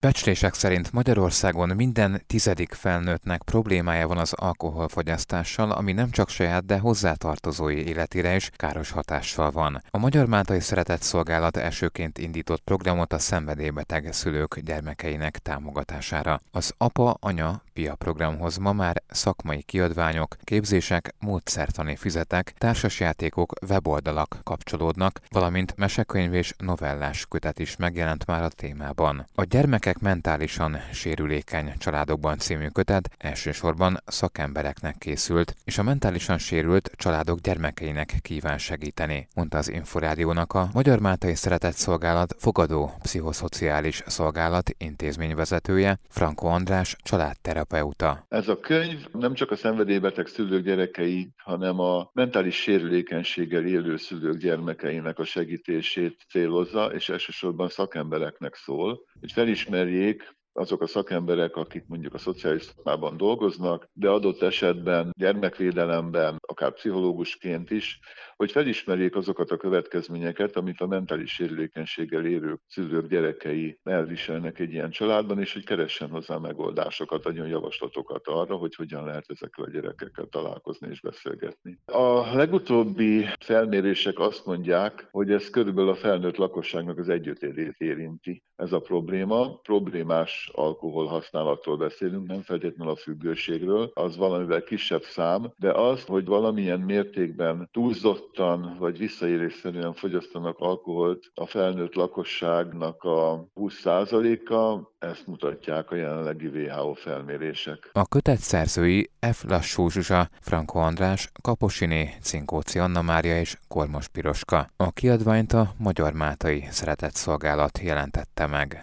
Becslések szerint Magyarországon minden tizedik felnőttnek problémája van az alkoholfogyasztással, ami nem csak saját, de hozzátartozói életére is káros hatással van. A Magyar Máltai Szeretett Szolgálat elsőként indított programot a szenvedélybeteg szülők gyermekeinek támogatására. Az apa-anya PIA programhoz ma már szakmai kiadványok, képzések, módszertani füzetek, társasjátékok, weboldalak kapcsolódnak, valamint mesekönyv és novellás kötet is megjelent már a témában. A gyermekek mentálisan sérülékeny családokban című kötet elsősorban szakembereknek készült, és a mentálisan sérült családok gyermekeinek kíván segíteni, mondta az Inforádiónak a Magyar Máltai Szeretett Szolgálat fogadó pszichoszociális szolgálat intézményvezetője, Franko András családterapeuta. Ez a könyv nem csak a szenvedélybeteg szülők gyerekei, hanem a mentális sérülékenységgel élő szülők gyermekeinek a segítését célozza, és elsősorban szakembereknek szól, hogy felismerjék azok a szakemberek, akik mondjuk a szociális szakmában dolgoznak, de adott esetben gyermekvédelemben, akár pszichológusként is, hogy felismerjék azokat a következményeket, amit a mentális sérülékenységgel élő szülők gyerekei elviselnek egy ilyen családban, és hogy keressen hozzá megoldásokat, adjon javaslatokat arra, hogy hogyan lehet ezekkel a gyerekekkel találkozni és beszélgetni. A legutóbbi felmérések azt mondják, hogy ez körülbelül a felnőtt lakosságnak az együttélét érinti ez a probléma. Problémás alkohol használatról beszélünk, nem feltétlenül a függőségről, az valamivel kisebb szám, de az, hogy valamilyen mértékben túlzottan vagy visszaélésszerűen fogyasztanak alkoholt a felnőtt lakosságnak a 20%-a, ezt mutatják a jelenlegi WHO felmérések. A kötet szerzői F. Lassó Zsuzsa, Franko András, Kaposiné, Cinkóci Anna Mária és Kormos Piroska. A kiadványt a Magyar Mátai Szeretett Szolgálat jelentette meg.